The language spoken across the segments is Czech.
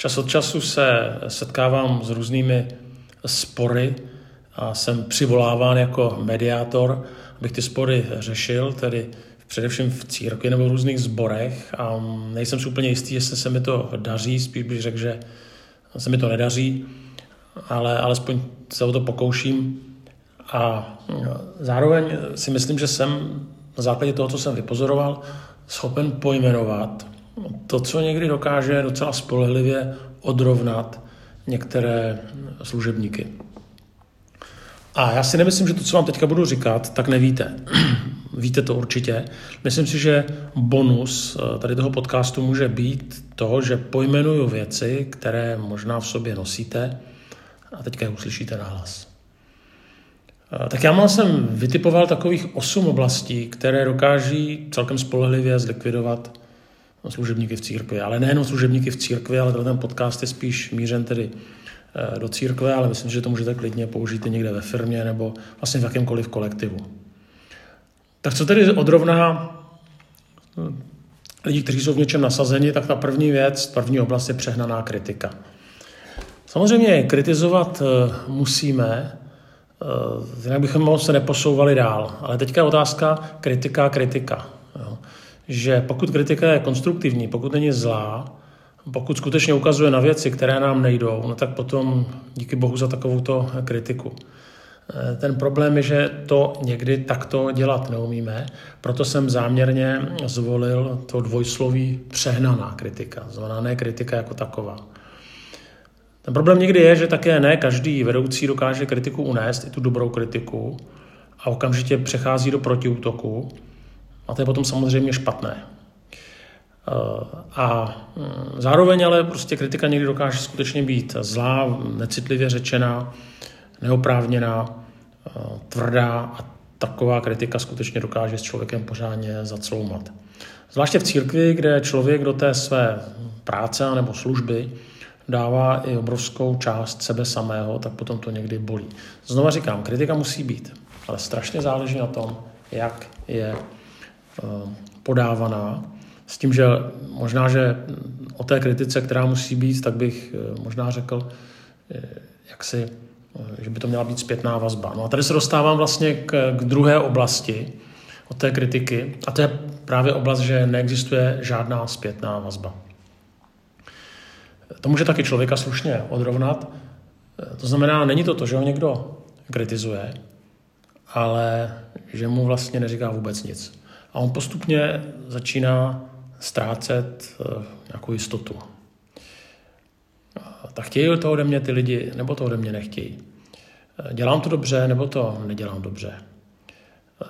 Čas od času se setkávám s různými spory a jsem přivoláván jako mediátor, abych ty spory řešil, tedy především v církvi nebo v různých zborech. A nejsem si úplně jistý, jestli se mi to daří, spíš bych řekl, že se mi to nedaří, ale alespoň se o to pokouším. A zároveň si myslím, že jsem na základě toho, co jsem vypozoroval, schopen pojmenovat to, co někdy dokáže docela spolehlivě odrovnat některé služebníky. A já si nemyslím, že to, co vám teďka budu říkat, tak nevíte. Víte to určitě. Myslím si, že bonus eh, tady toho podcastu může být to, že pojmenuju věci, které možná v sobě nosíte a teďka je uslyšíte nahlas. Eh, tak já mám jsem vytipoval takových osm oblastí, které dokáží celkem spolehlivě zlikvidovat služebníky v církvi. Ale nejenom služebníky v církvi, ale ten podcast je spíš mířen tedy eh, do církve, ale myslím, že to můžete klidně použít i někde ve firmě nebo vlastně v jakémkoliv kolektivu. Tak co tedy odrovná hm, lidi, kteří jsou v něčem nasazeni, tak ta první věc, první oblast je přehnaná kritika. Samozřejmě kritizovat eh, musíme, eh, jinak bychom se neposouvali dál. Ale teďka je otázka kritika, kritika. Že pokud kritika je konstruktivní, pokud není zlá, pokud skutečně ukazuje na věci, které nám nejdou, no tak potom díky bohu za takovouto kritiku. Eh, ten problém je, že to někdy takto dělat neumíme, proto jsem záměrně zvolil to dvojsloví přehnaná kritika, znamená ne kritika jako taková. Ten problém někdy je, že také ne každý vedoucí dokáže kritiku unést, i tu dobrou kritiku, a okamžitě přechází do protiútoku, a to je potom samozřejmě špatné. Eh, a mm, zároveň ale prostě kritika někdy dokáže skutečně být zlá, necitlivě řečená, neoprávněná, eh, tvrdá a taková kritika skutečně dokáže s člověkem pořádně zacloumat. Zvláště v církvi, kde člověk do té své práce nebo služby dává i obrovskou část sebe samého, tak potom to někdy bolí. Znova říkám, kritika musí být, ale strašně záleží na tom, jak je podávaná. S tím, že možná, že o té kritice, která musí být, tak bych eh, možná řekl, jak si Eh, že by to měla být zpětná vazba. No a tady se dostávám vlastně k, k druhé oblasti od té kritiky a to je právě oblast, že neexistuje žádná zpětná vazba. To může taky člověka slušně odrovnat. Eh, to znamená, není to to, že ho někdo kritizuje, ale že mu vlastně neříká vůbec nic. A on postupně začíná ztrácet eh, nějakou jistotu tak chtějí to ode mě ty lidi, nebo to ode mě nechtějí. Eh, dělám to dobře, nebo to nedělám dobře. Eh,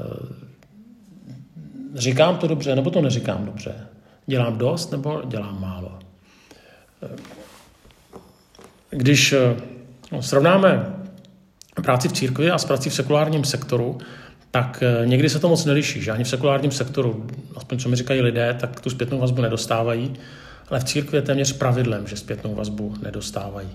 říkám to dobře, nebo to neříkám dobře. Dělám dost, nebo dělám málo. Když srovnáme práci v církvi a s prací v sekulárním sektoru, tak někdy se to moc neliší, že ani v sekulárním sektoru, aspoň co mi říkají lidé, tak tu zpětnou vazbu nedostávají ale v církvi je téměř pravidlem, že zpětnou vazbu nedostávají.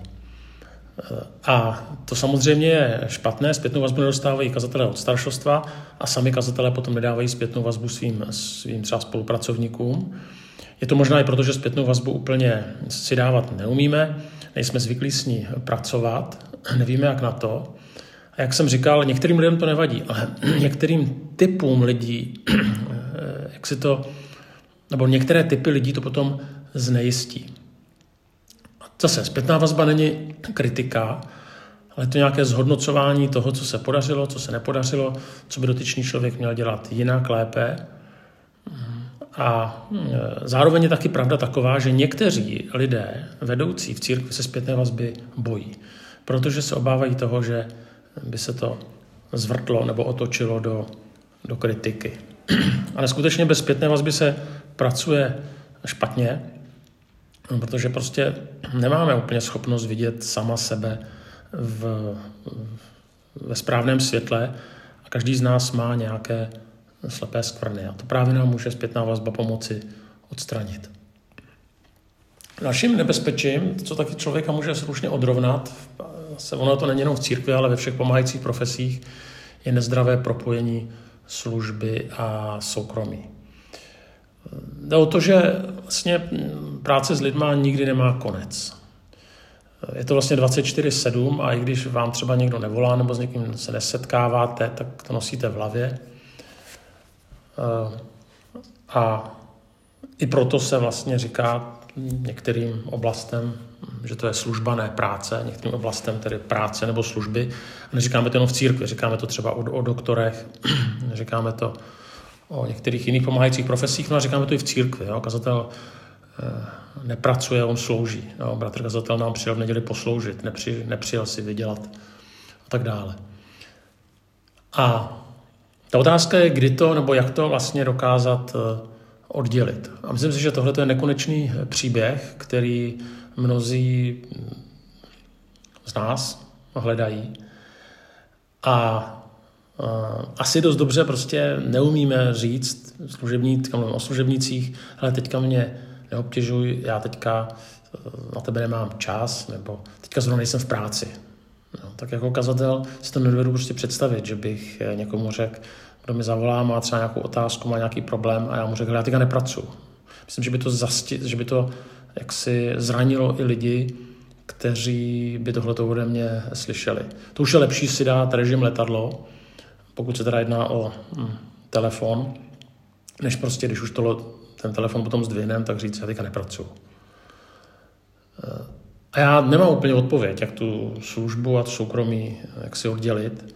A to samozřejmě je špatné, zpětnou vazbu nedostávají kazatelé od staršostva a sami kazatelé potom nedávají zpětnou vazbu svým, svým třeba spolupracovníkům. Je to možná i proto, že zpětnou vazbu úplně si dávat neumíme, nejsme zvyklí s ní pracovat, nevíme jak na to. Jak jsem říkal, některým lidem to nevadí, ale některým typům lidí, jak si to, nebo některé typy lidí to potom znejistí. Zase zpětná vazba není kritika, ale to nějaké zhodnocování toho, co se podařilo, co se nepodařilo, co by dotyčný člověk měl dělat jinak, lépe. A e, zároveň je taky pravda taková, že někteří lidé, vedoucí v církvi, se zpětné vazby bojí, protože se obávají toho, že by se to zvrtlo nebo otočilo do, do kritiky. Ale skutečně bez zpětné vazby se pracuje špatně protože prostě nemáme úplně schopnost vidět sama sebe v, ve správném světle a každý z nás má nějaké slepé skvrny a to právě nám může zpětná vazba pomoci odstranit. Dalším nebezpečím, co taky člověka může slušně odrovnat, se ono to není jenom v církvi, ale ve všech pomáhajících profesích, je nezdravé propojení služby a soukromí. Jde o to, že vlastně práce s lidma nikdy nemá konec. je to vlastně 24-7 a i když vám třeba někdo nevolá nebo s někým se nesetkáváte, tak to nosíte v hlavě. A i proto se vlastně říká některým oblastem, že to je služba, ne práce, některým oblastem tedy práce nebo služby. A neříkáme to jenom v církvi, říkáme to třeba o, o doktorech, říkáme to o některých jiných pomáhajících profesích, no a říkáme to i v církvi. Jo. Kazatel eh, nepracuje, on slouží. Jo. Bratr kazatel nám přijel v neděli posloužit, nepři, nepřijel si vydělat a tak dále. A ta otázka je, kdy to, nebo jak to vlastně dokázat eh, oddělit. A myslím si, že tohle je nekonečný příběh, který mnozí z nás hledají. A asi dost dobře prostě neumíme říct služební, o služebnicích, ale teďka mě neobtěžuj, já teďka e, na tebe nemám čas, nebo teďka zrovna nejsem v práci. No, tak jako kazatel si to nedovedu prostě představit, že bych e, někomu řekl, kdo mi zavolá, má třeba nějakou otázku, má nějaký problém a já mu řekl, já teďka nepracuji. Myslím, že by to, zasti, že by to jaksi zranilo i lidi, kteří by tohle ode mě slyšeli. To už je lepší si dát režim letadlo, pokud se teda jedná o hm, telefon, než prostě, když už to, ten telefon potom zdvihnem, tak říct, já teďka nepracuji. Eh, a já nemám úplně odpověď, jak tu službu a to soukromí jak si oddělit.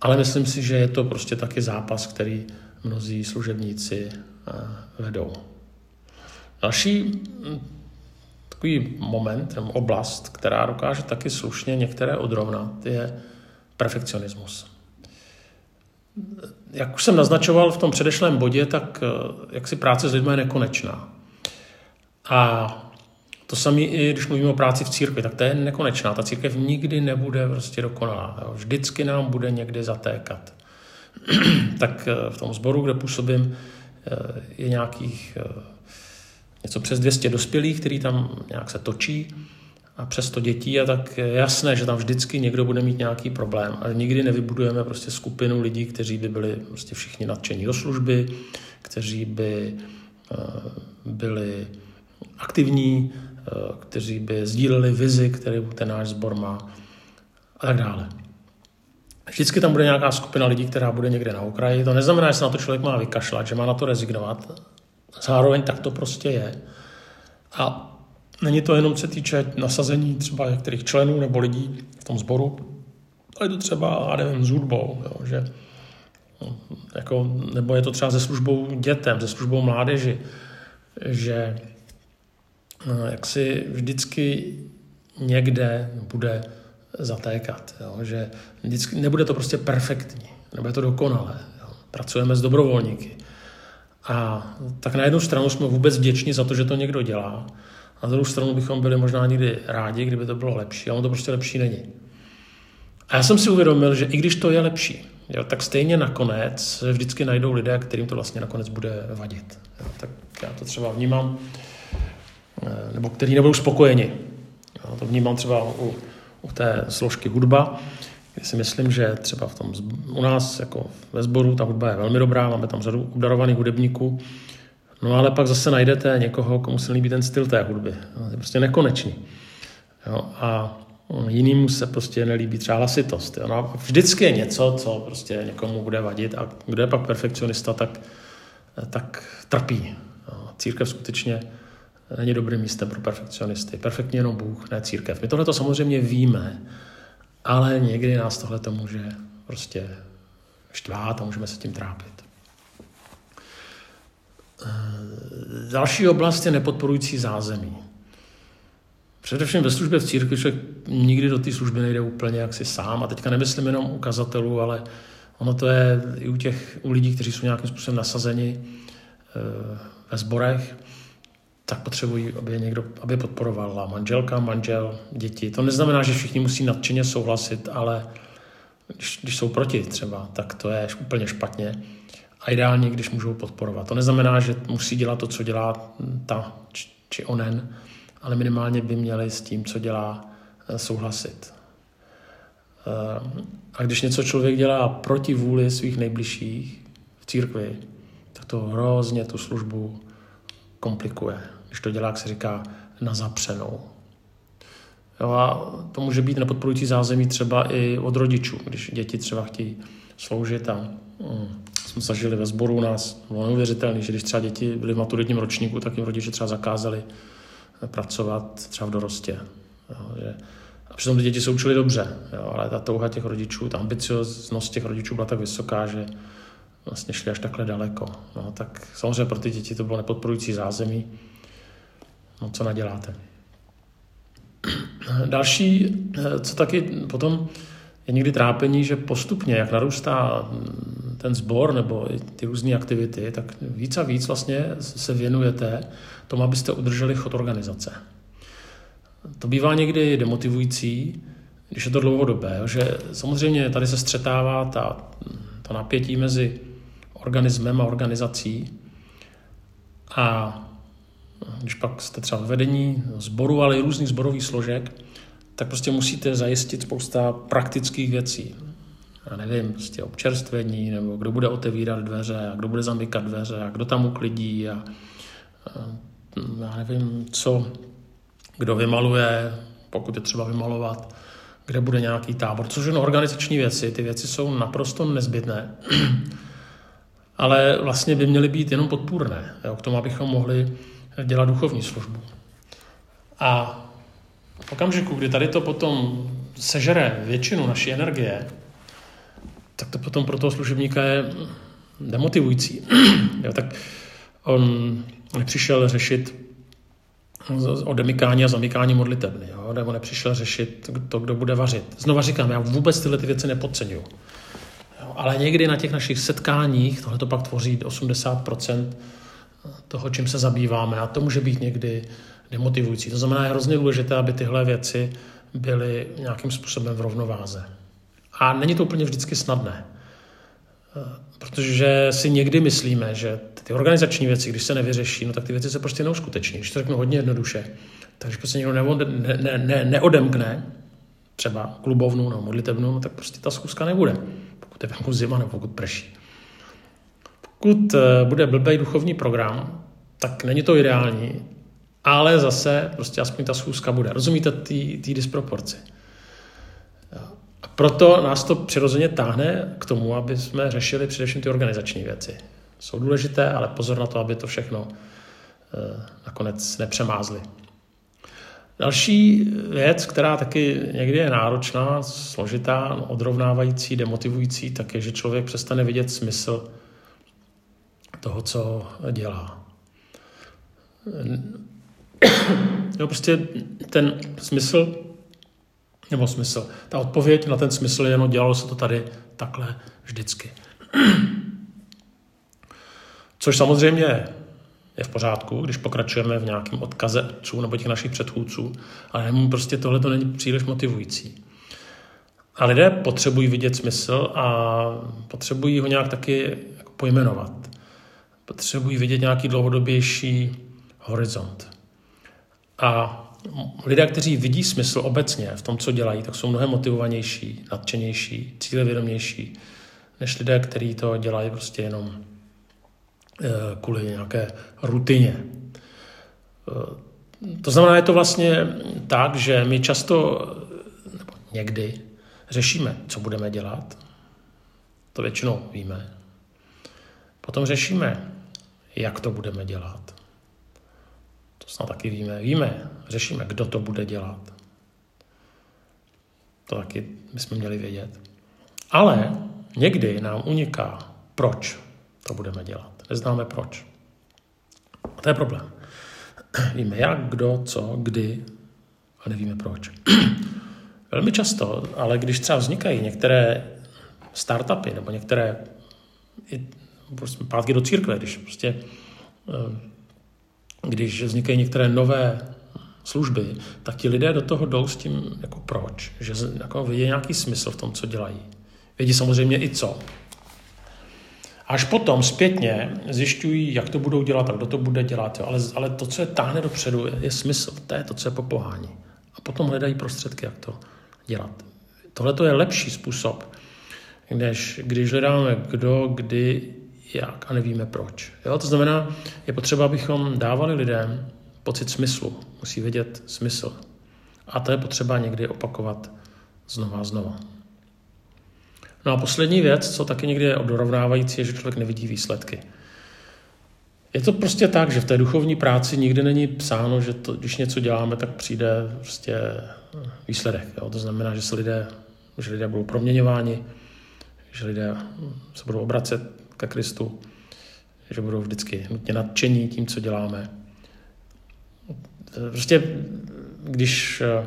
Ale myslím si, že je to prostě taky zápas, který mnozí služebníci eh, vedou. Další hm, takový moment, oblast, která dokáže taky slušně některé odrovnat, je perfekcionismus. Jak už jsem naznačoval v tom předešlém bodě, tak eh, jak si práce s lidmi je nekonečná. A to samé i když mluvíme o práci v církvi, tak to je nekonečná. Ta církev nikdy nebude prostě dokonalá. Vždycky nám bude někdy zatékat. tak eh, v tom sboru, kde působím, eh, je nějakých něco přes 200 dospělých, který tam nějak se točí a přes to dětí a tak je jasné, že tam vždycky někdo bude mít nějaký problém a nikdy nevybudujeme prostě skupinu lidí, kteří by byli prostě všichni nadšení do služby, kteří by byli aktivní, Eh, kteří by sdíleli vizi, který ten náš sbor má a tak dále. Vždycky tam bude nějaká skupina lidí, která bude někde na okraji. To neznamená, že se na to člověk má vykašlat, že má na to rezignovat. Zároveň tak to prostě je. A není to jenom se týče nasazení třeba některých členů nebo lidí v tom sboru, ale je to třeba, já nevím, s hudbou, jo, že jako, nebo je to třeba se službou dětem, se službou mládeži, že No, jak si vždycky někde bude zatékat. Jo? Že vždycky, nebude to prostě perfektní, nebude to dokonalé. Jo? Pracujeme s dobrovolníky. A tak na jednu stranu jsme vůbec vděční za to, že to někdo dělá, a na druhou stranu bychom byli možná někdy rádi, kdyby to bylo lepší, ale ono to prostě lepší není. A já jsem si uvědomil, že i když to je lepší, jo, tak stejně nakonec vždycky najdou lidé, kterým to vlastně nakonec bude vadit. Jo, tak já to třeba vnímám Eh, nebo kteří nebudou spokojeni. Já to vnímám třeba u, u té složky hudba, kde si myslím, že třeba v tom, u nás jako ve sboru ta hudba je velmi dobrá, máme tam řadu obdarovaných hudebníků, no ale pak zase najdete někoho, komu se líbí ten styl té hudby. No, je prostě nekonečný. Jo, a jiným se prostě nelíbí třeba hlasitost. Jo. No a vždycky je něco, co prostě někomu bude vadit a kdo je pak perfekcionista, tak, tak trpí. Jo. Církev skutečně není dobrým místem pro perfekcionisty. Perfektně jenom Bůh, ne církev. My tohle to samozřejmě víme, ale někdy nás tohle to může prostě štvát a můžeme se tím trápit. Další oblast je nepodporující zázemí. Především ve službě v církvi člověk nikdy do té služby nejde úplně jaksi sám. A teďka nemyslím jenom ukazatelů, ale ono to je i u těch u lidí, kteří jsou nějakým způsobem nasazeni eh, ve sborech tak potřebují, aby je někdo aby podporovala manželka, manžel, děti. To neznamená, že všichni musí nadšeně souhlasit, ale když, když jsou proti třeba, tak to je úplně špatně. A ideálně, když můžou podporovat. To neznamená, že musí dělat to, co dělá ta či onen, ale minimálně by měli s tím, co dělá, eh, souhlasit. Eh, a když něco člověk dělá proti vůli svých nejbližších v církvi, tak to hrozně tu službu komplikuje když to dělá, jak se říká, na zapřenou. Jo, a to může být nepodporující zázemí třeba i od rodičů, když děti třeba chtějí sloužit a mm, jsme zažili ve sboru u nás, bylo neuvěřitelné, že když třeba děti byly v maturitním ročníku, tak jim rodiče třeba zakázali pracovat třeba v dorostě. Jo, že, a přitom ty děti se učili dobře, jo, ale ta touha těch rodičů, ta ambicioznost těch rodičů byla tak vysoká, že vlastně šli až takhle daleko. No, tak samozřejmě pro ty děti to bylo nepodporující zázemí. No, co naděláte? Další, co taky potom je někdy trápení, že postupně, jak narůstá ten sbor nebo ty různé aktivity, tak víc a víc vlastně se věnujete tomu, abyste udrželi chod organizace. To bývá někdy demotivující, když je to dlouhodobé, že samozřejmě tady se střetává ta, ta napětí mezi organismem a organizací a když pak jste třeba vedení sboru, ale i různých sborových složek, tak prostě musíte zajistit spousta praktických věcí. Já nevím, prostě občerstvení, nebo kdo bude otevírat dveře, a kdo bude zamykat dveře, a kdo tam uklidí, a, a já nevím, co, kdo vymaluje, pokud je třeba vymalovat, kde bude nějaký tábor, což je organizační věci. Ty věci jsou naprosto nezbytné, ale vlastně by měly být jenom podpůrné, jo, k tomu, abychom mohli dělat duchovní službu. A v okamžiku, kdy tady to potom sežere většinu naší energie, tak to potom pro toho služebníka je demotivující. jo, tak on nepřišel řešit odemykání a zamykání modlitebny, jo, nebo nepřišel řešit to, kdo bude vařit. Znova říkám, já vůbec tyhle ty věci nepodceňuju. Ale někdy na těch našich setkáních, tohle to pak tvoří 80% toho, čím se zabýváme a to může být někdy demotivující. To znamená, je hrozně důležité, aby tyhle věci byly nějakým způsobem v rovnováze. A není to úplně vždycky snadné, protože si někdy myslíme, že ty organizační věci, když se nevyřeší, no tak ty věci se prostě neuskuteční. Když to řeknu hodně jednoduše, takže prostě někdo ne, ne, ne, neodemkne třeba klubovnu nebo modlitebnu, no tak prostě ta schůzka nebude, pokud je venku zima nebo pokud prší. Pokud eh, bude blbej duchovní program, tak není to ideální, ale zase prostě aspoň ta schůzka bude. Rozumíte té disproporci? A proto nás to přirozeně táhne k tomu, aby jsme řešili především ty organizační věci. Jsou důležité, ale pozor na to, aby to všechno eh, nakonec nepřemázli. Další věc, která taky někdy je náročná, složitá, odrovnávající, demotivující, tak je, že člověk přestane vidět smysl toho, co dělá. Jo, prostě ten smysl, nebo smysl, ta odpověď na ten smysl je, no dělalo se to tady takhle vždycky. Což samozřejmě je v pořádku, když pokračujeme v nějakém odkaze nebo těch našich předchůdců, ale prostě tohle to není příliš motivující. A lidé potřebují vidět smysl a potřebují ho nějak taky jako pojmenovat. Potřebují vidět nějaký dlouhodobější horizont. A lidé, kteří vidí smysl obecně v tom, co dělají, tak jsou mnohem motivovanější, nadšenější, cílevědomější, než lidé, kteří to dělají prostě jenom eh, kvůli nějaké rutině. Eh, to znamená, je to vlastně tak, že my často, nebo někdy, řešíme, co budeme dělat. To většinou víme. Potom řešíme, jak to budeme dělat snad taky víme. Víme, řešíme, kdo to bude dělat. To taky bychom měli vědět. Ale někdy nám uniká, proč to budeme dělat. Neznáme proč. A to je problém. Víme jak, kdo, co, kdy, a nevíme proč. Velmi často, ale když třeba vznikají některé startupy nebo některé prostě pátky do církve, když prostě eh, když vznikají některé nové služby, tak ti lidé do toho jdou s tím, jako proč, že jako vidí nějaký smysl v tom, co dělají. Vědí samozřejmě i co. Až potom zpětně zjišťují, jak to budou dělat a kdo to bude dělat. Jo. Ale, ale to, co je táhne dopředu, je, je smysl. To je to, co je popohání. A potom hledají prostředky, jak to dělat. Tohle je lepší způsob, než když hledáme kdo, kdy, jak a nevíme proč. Jo? To znamená, je potřeba, abychom dávali lidem pocit smyslu. Musí vědět smysl. A to je potřeba někdy opakovat znova a znova. No a poslední věc, co taky někdy je dorovnávající, je, že člověk nevidí výsledky. Je to prostě tak, že v té duchovní práci nikdy není psáno, že to, když něco děláme, tak přijde prostě výsledek. Jo? To znamená, že se lidé, že lidé budou proměňováni, že lidé se budou obracet ke Kristu, že budou vždycky nutně nadšení tím, co děláme. Prostě, když eh,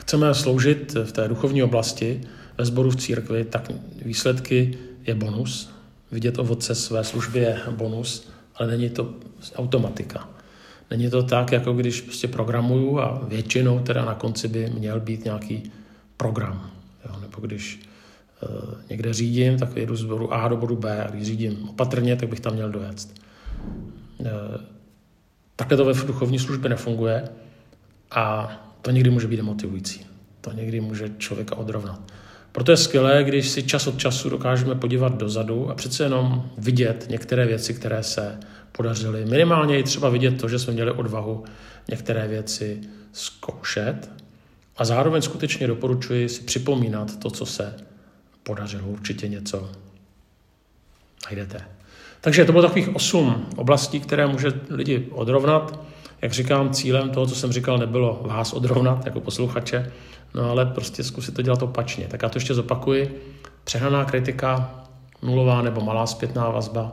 chceme sloužit v té duchovní oblasti, ve sboru v církvi, tak výsledky je bonus. Vidět ovoce své služby je bonus, ale není to automatika. Není to tak, jako když prostě programuju a většinou teda na konci by měl být nějaký program. Jo? Nebo když někde řídím, tak jedu z bodu A do bodu B a když řídím opatrně, tak bych tam měl dojet. E, takhle to ve duchovní službě nefunguje a to někdy může být demotivující. To někdy může člověka odrovnat. Proto je skvělé, když si čas od času dokážeme podívat dozadu a přece jenom vidět některé věci, které se podařily. Minimálně i třeba vidět to, že jsme měli odvahu některé věci zkoušet a zároveň skutečně doporučuji si připomínat to, co se podařilo. Určitě něco najdete. Takže to bylo takových osm oblastí, které může lidi odrovnat. Jak říkám, cílem toho, co jsem říkal, nebylo vás odrovnat jako posluchače, no ale prostě zkusit to dělat opačně. Tak já to ještě zopakuji. Přehnaná kritika, nulová nebo malá zpětná vazba,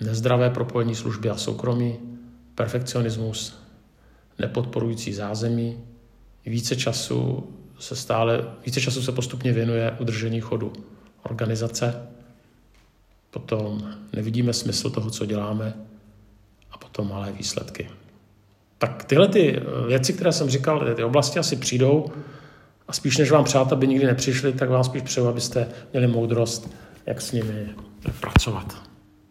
nezdravé propojení služby a soukromí, perfekcionismus, nepodporující zázemí, více času se stále, více času se postupně věnuje udržení chodu organizace, potom nevidíme smysl toho, co děláme a potom malé výsledky. Tak tyhle ty eh, věci, které jsem říkal, ty oblasti asi přijdou a spíš než vám přát, aby nikdy nepřišli, tak vám spíš přeju, abyste měli moudrost, jak s nimi pracovat.